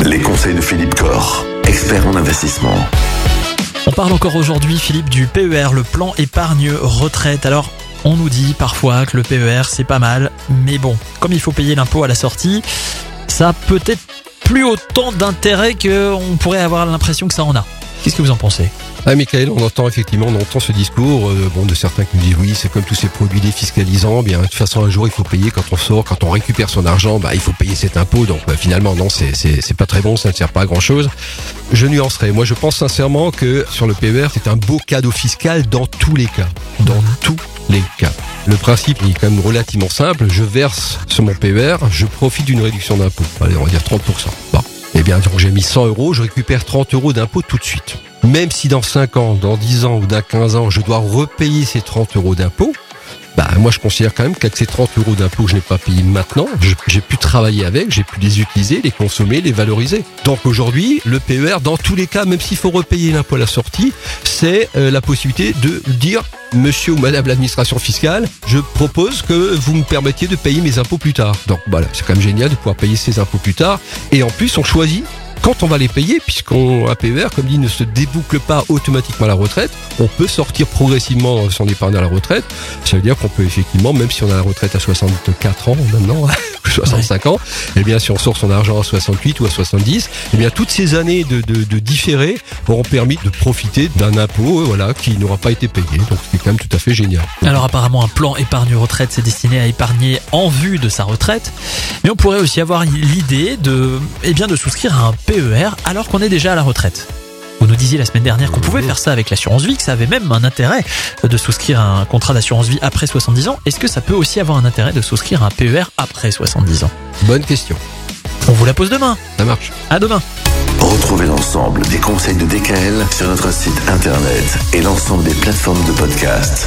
Les conseils de Philippe Corr, expert en investissement. On parle encore aujourd'hui, Philippe, du PER, le plan épargne retraite. Alors, on nous dit parfois que le PER, c'est pas mal, mais bon, comme il faut payer l'impôt à la sortie, ça a peut-être plus autant d'intérêt qu'on pourrait avoir l'impression que ça en a. Qu'est-ce que vous en pensez? Ah, Michael, on entend effectivement, on entend ce discours euh, bon, de certains qui nous disent oui, c'est comme tous ces produits défiscalisants. Bien, de toute façon, un jour, il faut payer quand on sort, quand on récupère son argent, bah, il faut payer cet impôt. Donc, bah, finalement, non, c'est, pas très bon, ça ne sert pas à grand chose. Je nuancerai. Moi, je pense sincèrement que sur le PER, c'est un beau cadeau fiscal dans tous les cas. Dans tous les cas. Le principe est quand même relativement simple. Je verse sur mon PER, je profite d'une réduction d'impôt. Allez, on va dire 30%. Bon. Eh bien, j'ai mis 100 euros, je récupère 30 euros d'impôt tout de suite. Même si dans 5 ans, dans 10 ans ou dans 15 ans, je dois repayer ces 30 euros d'impôt, bah, moi je considère quand même qu'avec ces 30 euros d'impôt que je n'ai pas payé maintenant, j'ai pu travailler avec, j'ai pu les utiliser, les consommer, les valoriser. Donc aujourd'hui, le PER, dans tous les cas, même s'il faut repayer l'impôt à la sortie, c'est euh, la possibilité de dire monsieur ou madame l'administration fiscale, je propose que vous me permettiez de payer mes impôts plus tard. Donc voilà, c'est quand même génial de pouvoir payer ses impôts plus tard. Et en plus, on choisit quand on va les payer, puisqu'on PER, comme dit, ne se déboucle pas automatiquement à la retraite, on peut sortir progressivement son épargne à la retraite. Ça veut dire qu'on peut effectivement, même si on a la retraite à 64 ans maintenant, 65 ans, eh bien si on sort son argent à 68 ou à 70, eh bien toutes ces années de, de, de différé auront permis de profiter d'un impôt, euh, voilà, qui n'aura pas été payé. Donc c'est quand même tout à fait génial. Alors apparemment un plan épargne retraite, c'est destiné à épargner en vue de sa retraite, mais on pourrait aussi avoir l'idée de, eh bien, de souscrire à un PER alors qu'on est déjà à la retraite. Vous nous disiez la semaine dernière qu'on pouvait faire ça avec l'assurance vie, que ça avait même un intérêt de souscrire un contrat d'assurance vie après 70 ans. Est-ce que ça peut aussi avoir un intérêt de souscrire un PER après 70 ans? Bonne question. On vous la pose demain. Ça marche. À demain. Retrouvez l'ensemble des conseils de DKL sur notre site internet et l'ensemble des plateformes de podcast.